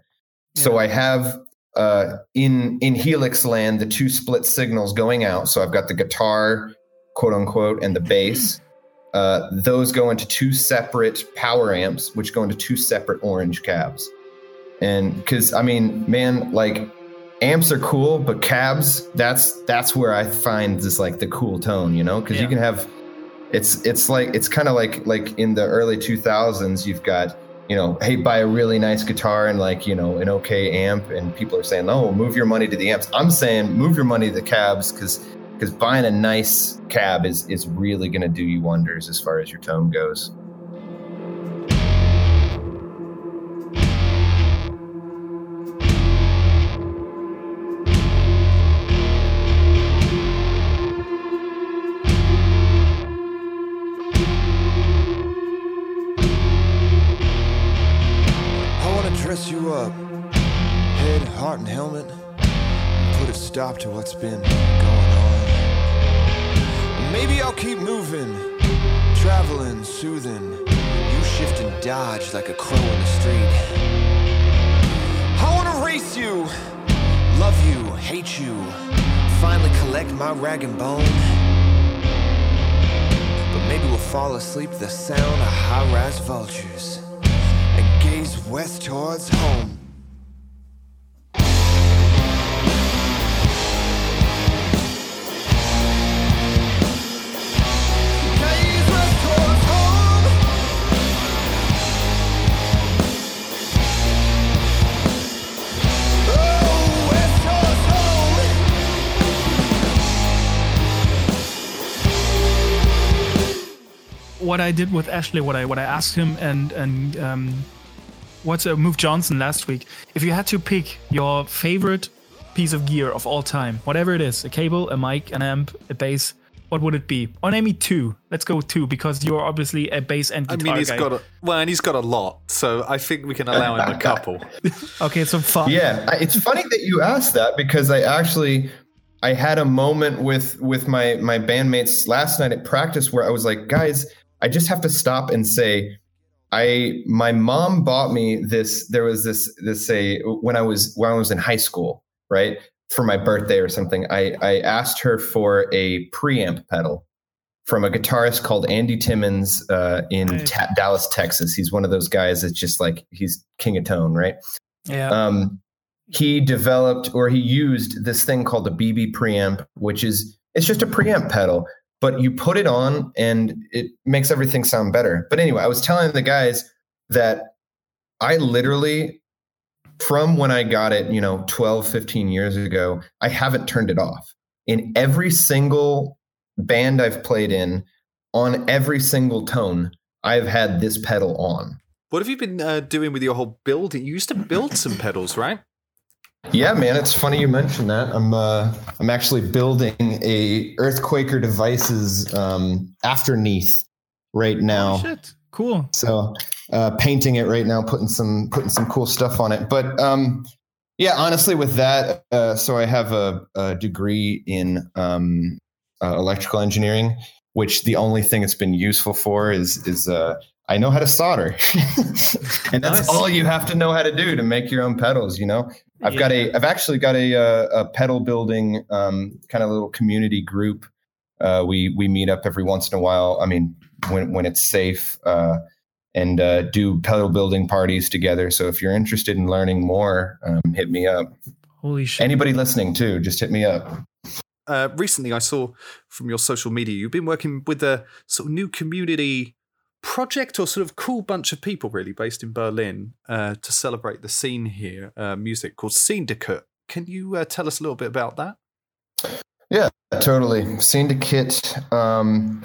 So I have uh, in in Helix land the two split signals going out. So I've got the guitar, quote unquote, and the bass. Uh, those go into two separate power amps, which go into two separate orange cabs. And because I mean, man, like amps are cool, but cabs, that's that's where I find this like the cool tone, you know, because Yeah. you can have it's it's like it's kind of like like in the early 2000s you've got you know hey buy a really nice guitar and like you know an okay amp and people are saying oh move your money to the amps i'm saying move your money to the cabs because because buying a nice cab is is really going to do you wonders as far as your tone goes. To what's been going on. Maybe I'll keep moving, traveling, soothing. You shift and dodge like a crow in the street. I wanna race you, love you, hate you, finally collect my rag and bone. But maybe we'll fall asleep the sound of high-rise vultures and gaze west towards home. What I did with Ashley, what I what I asked him, and and um, what's uh, Move Johnson last week. If you had to pick your favorite piece of gear of all time, whatever it is, a cable, a mic, an amp, a bass, what would it be? Or name me two. Let's go with two because you're obviously a bass and I mean, he's guy. got a, well, and he's got a lot, so I think we can allow him a couple. okay, so fun. Yeah, it's funny that you asked that because I actually I had a moment with with my my bandmates last night at practice where I was like, guys, I just have to stop and say I my mom bought me this there was this this say when I was when I was in high school, right? For my birthday or something. I I asked her for a preamp pedal from a guitarist called Andy Timmons uh, in Nice. Ta- Dallas, Texas. He's one of those guys that's just like he's king of tone, right? Yeah. um, he developed or he used this thing called the BB preamp, which is it's just a preamp pedal, but you put it on and it makes everything sound better. But anyway, I was telling the guys that I literally from when I got it, you know, 12, 15 years ago, I haven't turned it off. In every single band I've played in, on every single tone, I've had this pedal on. What have you been uh, doing with your whole build? You used to build some pedals, right? Yeah, man, it's funny you mentioned that. I'm uh, I'm actually building a Earthquaker Devices um, afterneath right now. Oh, shit. Cool. So uh, painting it right now, putting some putting some cool stuff on it. But um, yeah, honestly, with that, uh, so I have a, a degree in um, uh, electrical engineering, which the only thing it's been useful for is is uh, I know how to solder, and that's Nice. all you have to know how to do to make your own pedals. You know, I've got a I've actually got a uh, a pedal building um, kind of little community group. Uh, we we meet up every once in a while. I mean, when when it's safe. Uh, and uh, do pedal building parties together. So if you're interested in learning more, um, hit me up. Holy shit. Anybody listening too, just hit me up. Uh, recently, I saw from your social media you've been working with a sort of new community project or sort of cool bunch of people, really, based in Berlin uh, to celebrate the scene here, uh, music called Syndicate. Can you uh, tell us a little bit about that? Yeah, totally. Syndicate. Um,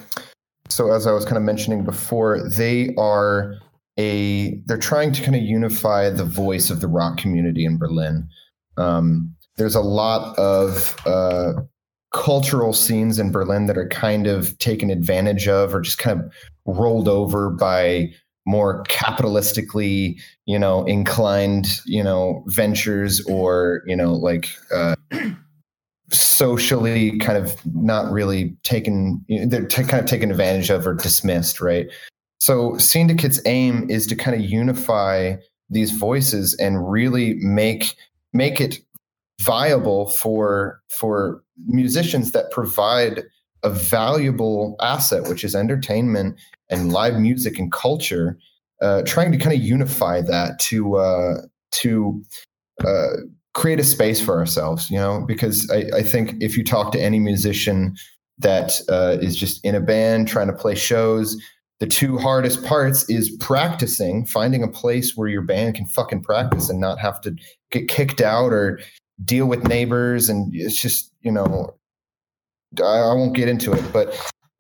so as I was kind of mentioning before, they are a they're trying to kind of unify the voice of the rock community in Berlin. Um, there's a lot of uh, cultural scenes in Berlin that are kind of taken advantage of or just kind of rolled over by more capitalistically, you know, inclined, you know, ventures or, you know, like uh, socially kind of not really taken they're t- kind of taken advantage of or dismissed right? So syndicate's aim is to kind of unify these voices and really make make it viable for for musicians that provide a valuable asset which is entertainment and live music and culture uh, trying to kind of unify that to uh, to uh, create a space for ourselves, you know, because I, I think if you talk to any musician that uh, is just in a band trying to play shows, the two hardest parts is practicing, finding a place where your band can fucking practice and not have to get kicked out or deal with neighbors. And it's just, you know, I, I won't get into it, but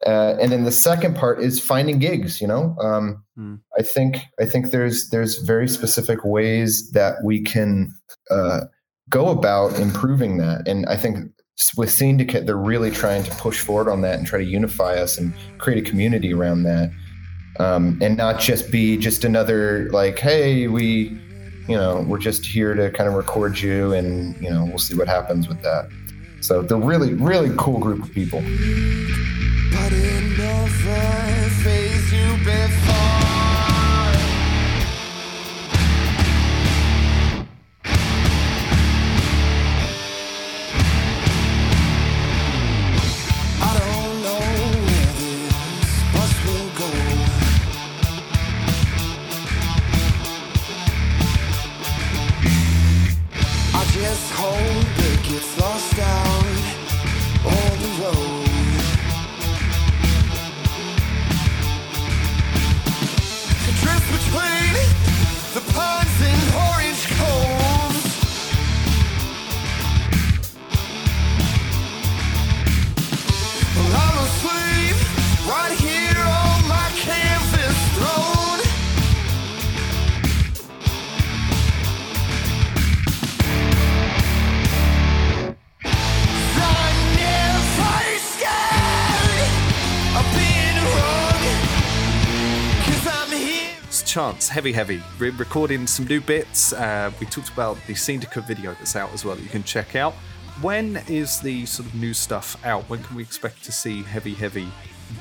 uh, and then the second part is finding gigs. You know, um, Hmm. I think I think there's there's very specific ways that we can uh, go about improving that, and I think with Syndicate they're really trying to push forward on that and try to unify us and create a community around that, um, and not just be just another like, hey, we, you know, we're just here to kind of record you, and you know, we'll see what happens with that. So they're really really cool group of people. But it never phased you before. It's heavy, heavy. We're recording some new bits. Uh, we talked about the Syndicate video that's out as well that you can check out. When is the sort of new stuff out? When can we expect to see Heavy, Heavy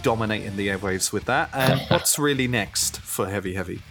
dominating the airwaves with that? And what's really next for Heavy, Heavy?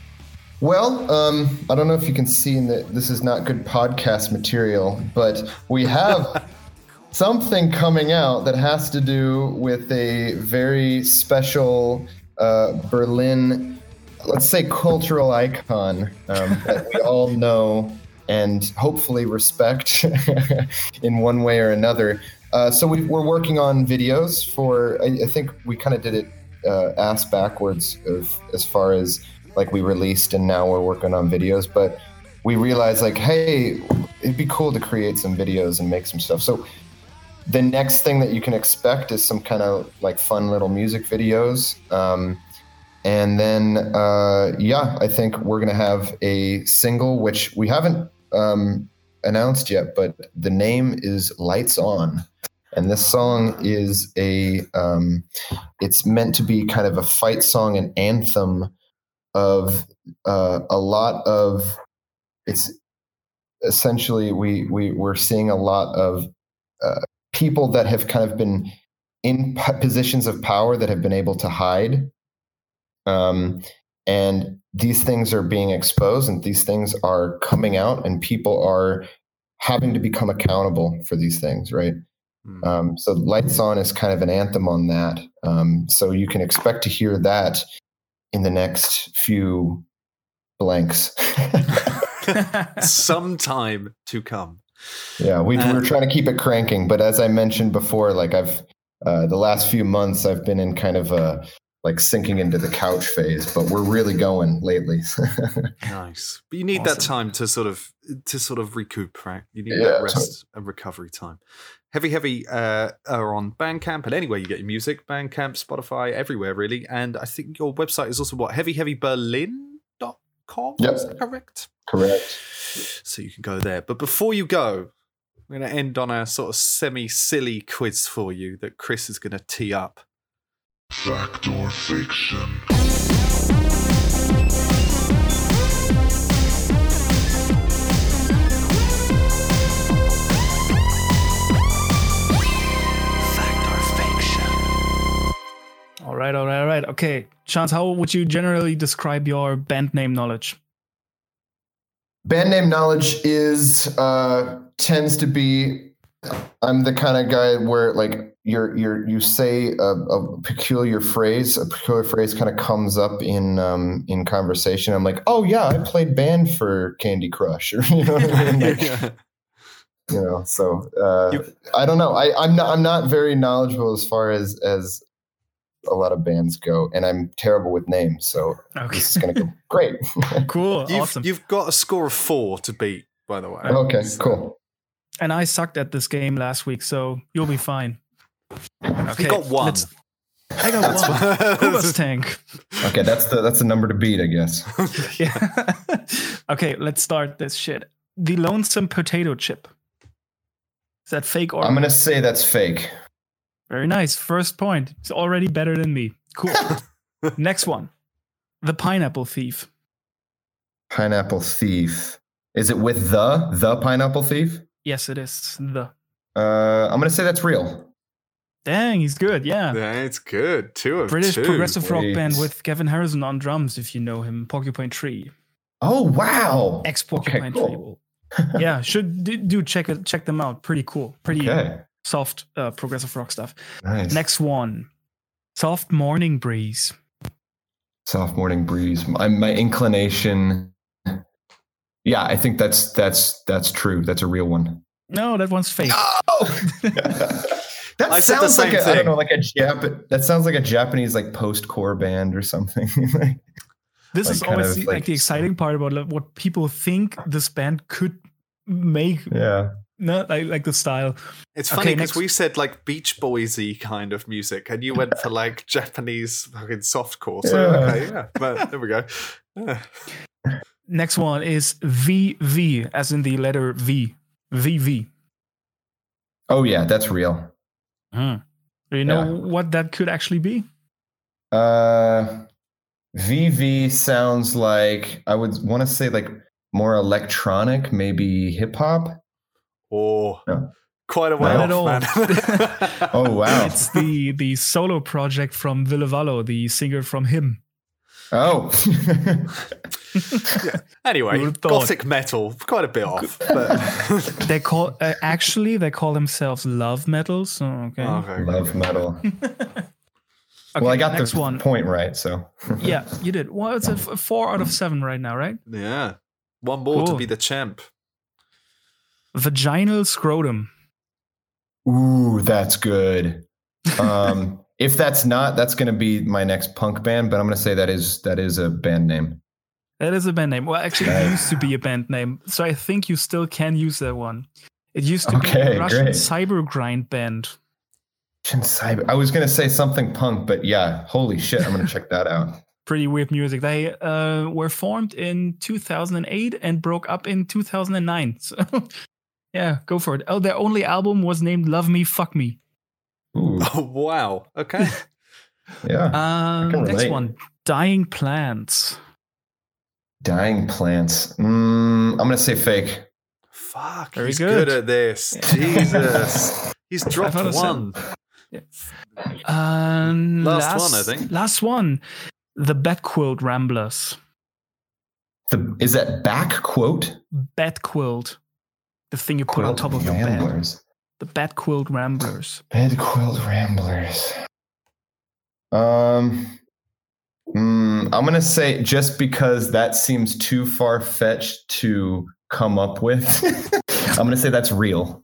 Well, um, I don't know if you can see in that this is not good podcast material, but we have something coming out that has to do with a very special uh, Berlin, let's say, cultural icon um, that we all know and hopefully respect in one way or another. Uh, so we, we're working on videos for. I, I think we kind of did it uh, ass backwards of as far as like we released and now we're working on videos. But we realized like, hey, it'd be cool to create some videos and make some stuff. So the next thing that you can expect is some kind of like fun little music videos. Um, and then, uh, yeah, I think we're going to have a single, which we haven't um, announced yet, but the name is Lights On. And this song is a, um, it's meant to be kind of a fight song, an anthem of uh, a lot of, it's essentially, we, we, we're seeing a lot of uh, people that have kind of been in positions of power that have been able to hide. Um, and these things are being exposed and these things are coming out and people are having to become accountable for these things, right? Hmm. Um, so Lights On is kind of an anthem on that. Um, so you can expect to hear that in the next few blanks. Sometime to come. Yeah, we Uh, we're trying to keep it cranking, but as I mentioned before, like I've uh, the last few months, I've been in kind of a like sinking into the couch phase, but we're really going lately. Nice. But you need that time to sort of to sort of recoup, right? You need Yeah, that rest and recovery time. Heavy Heavy uh, are on Bandcamp and anywhere you get your music, Bandcamp, Spotify, everywhere really. And I think your website is also what heavyheavyberlin.com. Yep. Is that correct? Correct. So you can go there. But before you go, I'm going to end on a sort of semi silly quiz for you that Chris is going to tee up. Fact or fiction? All right, all right, all right. Okay, Chance, how would you generally describe your band name knowledge? Band name knowledge is uh tends to be I'm the kind of guy where like you're you're you say a, a peculiar phrase, a peculiar phrase kind of comes up in um in conversation. I'm like, oh yeah, I played band for Candy Crush, or you know what I mean? Like, Yeah. you know so uh, You- i don't know I, i'm not i'm not very knowledgeable as far as as a lot of bands go and i'm terrible with names so Okay, this is gonna go great cool, You've, awesome. you've got a score of four to beat, by the way. okay So- cool and I sucked at this game last week, so you'll be fine. Okay, He got one. let's- I got one. Kuba's tank. Okay, that's the that's the number to beat, I guess. Yeah. okay, let's start this shit. The lonesome potato chip. Is that fake or I'm gonna say that's fake. very nice? First point. It's already better than me. Cool. Next one. The pineapple thief. Pineapple thief. Is it with the the pineapple thief? Yes, it is. The. Uh, I'm gonna say that's real. Dang, he's good. Yeah. Yeah, it's good. Two of British two. progressive rock band with Gavin Harrison on drums, if you know him. Porcupine Tree. Oh wow. Ex Porcupine Okay, Tree. yeah, should do, do check it, check them out. Pretty cool. Pretty Okay. soft uh, progressive rock stuff. Nice. Next one. Soft morning breeze. Soft morning breeze. My, my inclination. Yeah, I think that's that's that's true. That's a real one. No, that one's fake. that I said sounds like same a, I don't know, like a Jap. That sounds like a Japanese like post-core band or something. This like is always of the, like, like the exciting part about like, what people think this band could make. yeah. No, like, like the style. It's funny because next- we said like Beach Boysy kind of music, and you went for like Japanese fucking softcore. So Yeah. okay, yeah, but there we go. Yeah. Next one is VV, as in the letter V. VV. Oh yeah, that's real. Do you know Yeah. what that could actually be? Uh, VV sounds like I would want to say like more electronic, maybe hip hop. Oh, No. quite a way Not off, at all. man. Oh wow. It's the the solo project from Ville Valo, the singer from Him. Oh. Anyway, Who gothic metal, quite a bit off. But They call uh, actually they call themselves love metal. So okay. okay. Love metal. Okay, well, I got this one. point right, so. Yeah, you did. Well, it's a f- four out of seven right now, right? Yeah, one more to be the champ. Vaginal scrotum. Ooh, that's good. Um, if that's not, that's going to be my next punk band. But I'm going to say that is that is a band name. That is a band name. Well, actually, it used to be a band name, so I think you still can use that one. It used to be Okay, a Russian great. cyber grind band. Cyber. I was going to say something punk, but yeah, holy shit, I'm going to check that out. Pretty weird music. They uh, were formed in 2008 and broke up in 2009. So, yeah, go for it. Oh, their only album was named "Love Me, Fuck Me." Ooh, Oh wow. Okay. yeah. Um, next one, "Dying Plants." Dying plants. Mm, I'm going to say fake. Fuck. Very he's good. good. at this. Jesus. He's dropped out of one. Um, Last one, I think. Last one, the Bedquilt Ramblers. The, is that back quote? Bed quilt, the thing you put on top of your bed. Ramblers. The Bed Quilt Ramblers. Bed quilt ramblers. Um, mm, I'm gonna say just because that seems too far fetched to come up with. I'm gonna say that's real.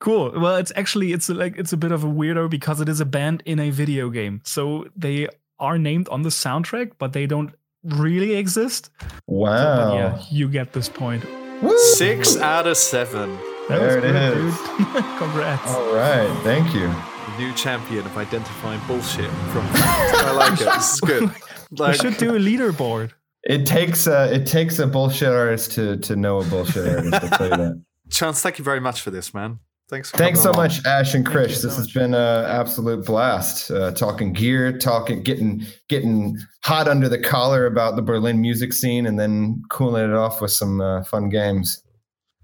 Cool. Well, it's actually it's like it's a bit of a weirdo because it is a band in a video game. So they are named on the soundtrack, but they don't really exist. Wow. but yeah, you get this point. Woo! Six out of seven. That There was it good, is. Dude. Congrats. All right. Thank you. New champion of identifying bullshit from. I like it. This is good. we should do a leaderboard. It takes a it takes a bullshit artist to to know a bullshit artist. I'll tell you that. Chance, thank you very much for this, man. Thanks. For Thanks so coming along. much, Ash and Chris. so This has much. been an absolute blast. Uh, talking gear, talking, getting getting hot under the collar about the Berlin music scene, and then cooling it off with some uh, fun games.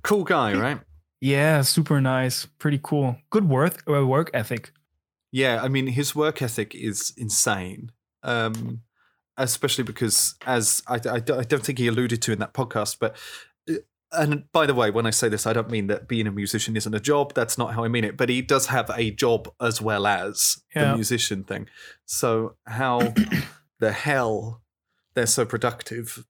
Cool guy, right? Yeah, super nice. Pretty cool. Good work uh, work ethic. Yeah, I mean, his work ethic is insane. Um, especially because, as I, I, I don't think he alluded to in that podcast, but. uh, And by the way, when I say this, I don't mean that being a musician isn't a job. That's not how I mean it. But he does have a job as well as Yeah. the musician thing. So how the hell they're so productive,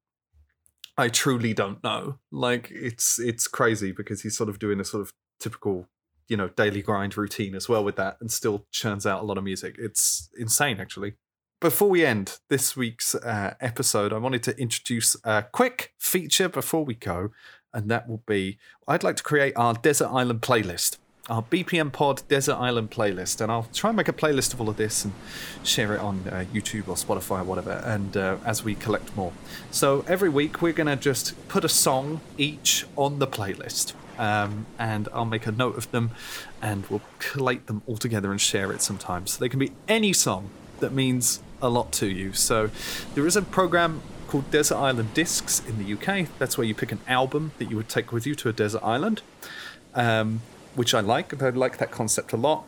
I truly don't know. Like it's it's crazy because he's sort of doing a sort of typical, you know, daily grind routine as well with that, and still churns out a lot of music. It's insane, actually. Before we end this week's uh, episode, I wanted to introduce a quick feature before we go, and that will be I'd like to create our Desert Island playlist. Our BPM Pod Desert Island playlist, and I'll try and make a playlist of all of this and share it on uh, YouTube or Spotify or whatever. And uh, as we collect more, so every week we're gonna just put a song each on the playlist, um, and I'll make a note of them, and we'll collate them all together and share it sometimes. So they can be any song that means a lot to you. So there is a program called Desert Island Discs in the UK. That's where you pick an album that you would take with you to a desert island, um, which I like. I like that concept a lot.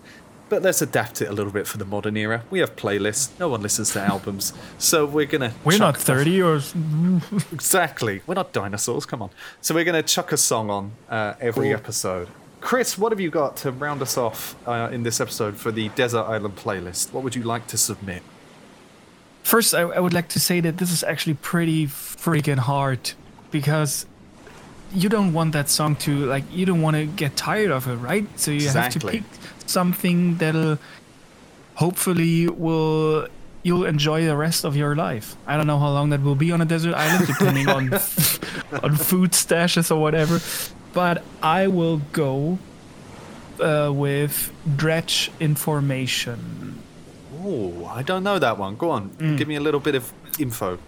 But let's adapt it a little bit for the modern era. We have playlists. No one listens to albums, so we're gonna. We're not 30 or. Exactly. We're not dinosaurs. Come on. So we're gonna chuck a song on uh, every Cool. episode. Chris, what have you got to round us off uh, in this episode for the Desert Island playlist? What would you like to submit? First, I, I would like to say that this is actually pretty freaking hard because you don't want that song to like you don't want to get tired of it, right? So you have to pick something that'll hopefully will you'll enjoy the rest of your life. I don't know how long that will be on a desert island, depending on on food stashes or whatever. But I will go uh, with Dredg information. Oh, I don't know that one. Go on. Give me a little bit of info.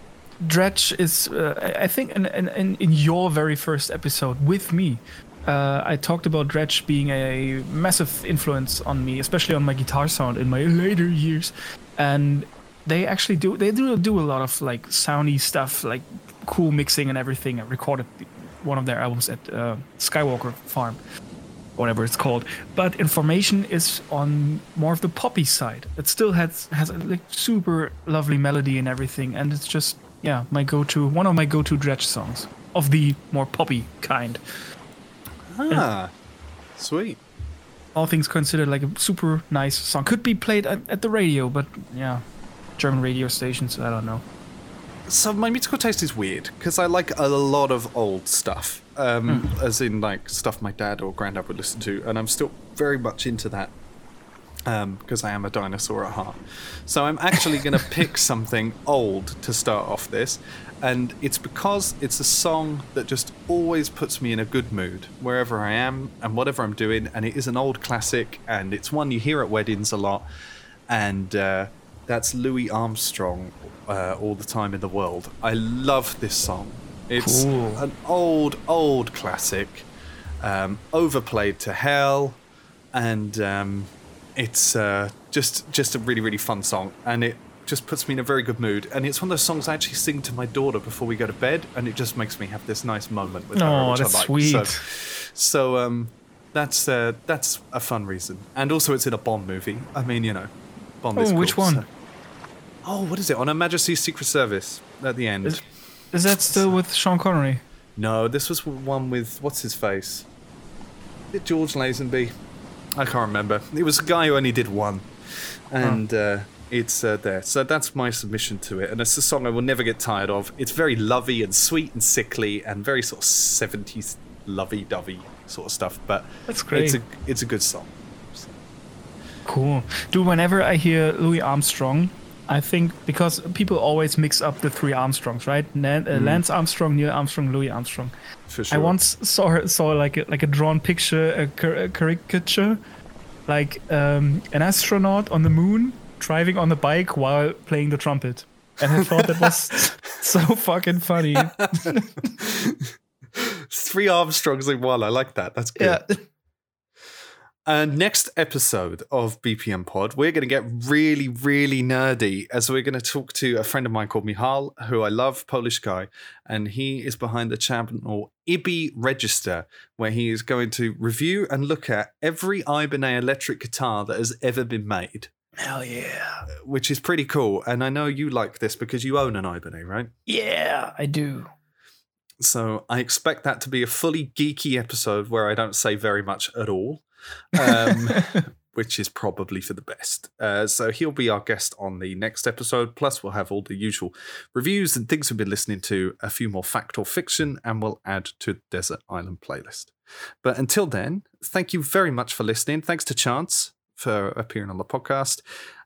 Dredg is, uh, I think, in, in, in, in your very first episode with me, uh, I talked about Dredg being a massive influence on me, especially on my guitar sound in my later years. And they actually do, they do do a lot of like soundy stuff, like cool mixing and everything. I recorded one of their albums at uh, Skywalker Farm, whatever it's called. But Information is on more of the poppy side. It still has has a like super lovely melody and everything, and it's just yeah my go-to one of my go-to Dredg songs of the more poppy kind. Ah, sweet. All things considered, like a super nice song. Could be played at, at the radio, but yeah, German radio stations. I don't know. So my musical taste is weird because I like a lot of old stuff, um, as in like stuff my dad or granddad would listen to, and I'm still very much into that because I am a dinosaur at heart. So I'm actually going to pick something old to start off this, and it's because it's a song that just always puts me in a good mood wherever I am and whatever I'm doing, and it is an old classic, and it's one you hear at weddings a lot, and. Uh, that's Louis Armstrong, uh, All the Time in the World. I love this song. It's Cool. an old, old classic, um, overplayed to hell, and um, it's uh, just just a really, really fun song. And it just puts me in a very good mood. And it's one of those songs I actually sing to my daughter before we go to bed, and it just makes me have this nice moment with her, which that's I like. So, sweet. so um, that's uh, that's a fun reason. And also, it's in a Bond movie. I mean, you know, Bond is Oh, which one? so- Oh, what is it? On Her Majesty's Secret Service at the end. Is- Is that still with Sean Connery? No, this was one with what's his face? George Lazenby? I can't remember. It was a guy who only did one, and uh, it's uh, there. So that's my submission to it, and it's a song I will never get tired of. It's very lovey and sweet and sickly, and very sort of seventies lovey-dovey sort of stuff. But That's great. It's a it's a good song. Cool. Dude, whenever I hear Louis Armstrong, I think because people always mix up the three Armstrongs, right? Nan- uh, Lance Armstrong, Neil Armstrong, Louis Armstrong. For sure. I once saw saw like a, like a drawn picture, a, a caricature, like um, an astronaut on the moon driving on the bike while playing the trumpet, and I thought that was so fucking funny. Three Armstrongs in one. I like that. That's good. yeah. And next episode of BPM Pod, we're going to get really, really nerdy as we're going to talk to a friend of mine called Michal, who I love, Polish guy, and he is behind the channel IBI Register, where he is going to review and look at every Ibanez electric guitar that has ever been made, Hell yeah. Uh, which is pretty cool. And I know you like this because you own an Ibanez, right? Yeah, I do. So I expect that to be a fully geeky episode where I don't say very much at all, um, which is probably for the best. Uh, so he'll be our guest on the next episode. Plus, we'll have all the usual reviews and things we've been listening to, a few more fact or fiction, and we'll add to the Desert Island playlist. But until then, thank you very much for listening. Thanks to Chance for appearing on the podcast.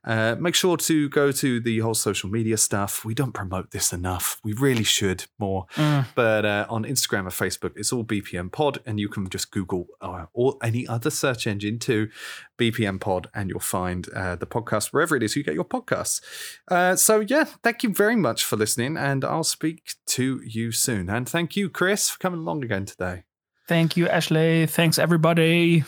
Uh, make sure to go to the whole social media stuff. We don't promote this enough. We really should more. Mm. But uh, on Instagram and Facebook, it's all BPM Pod, and you can just Google uh, or any other search engine to BPM Pod, and you'll find uh, the podcast wherever it is you get your podcasts. Uh, so, yeah, thank you very much for listening, and I'll speak to you soon. And thank you, Chris, for coming along again today. Thank you, Ashley. Thanks, everybody.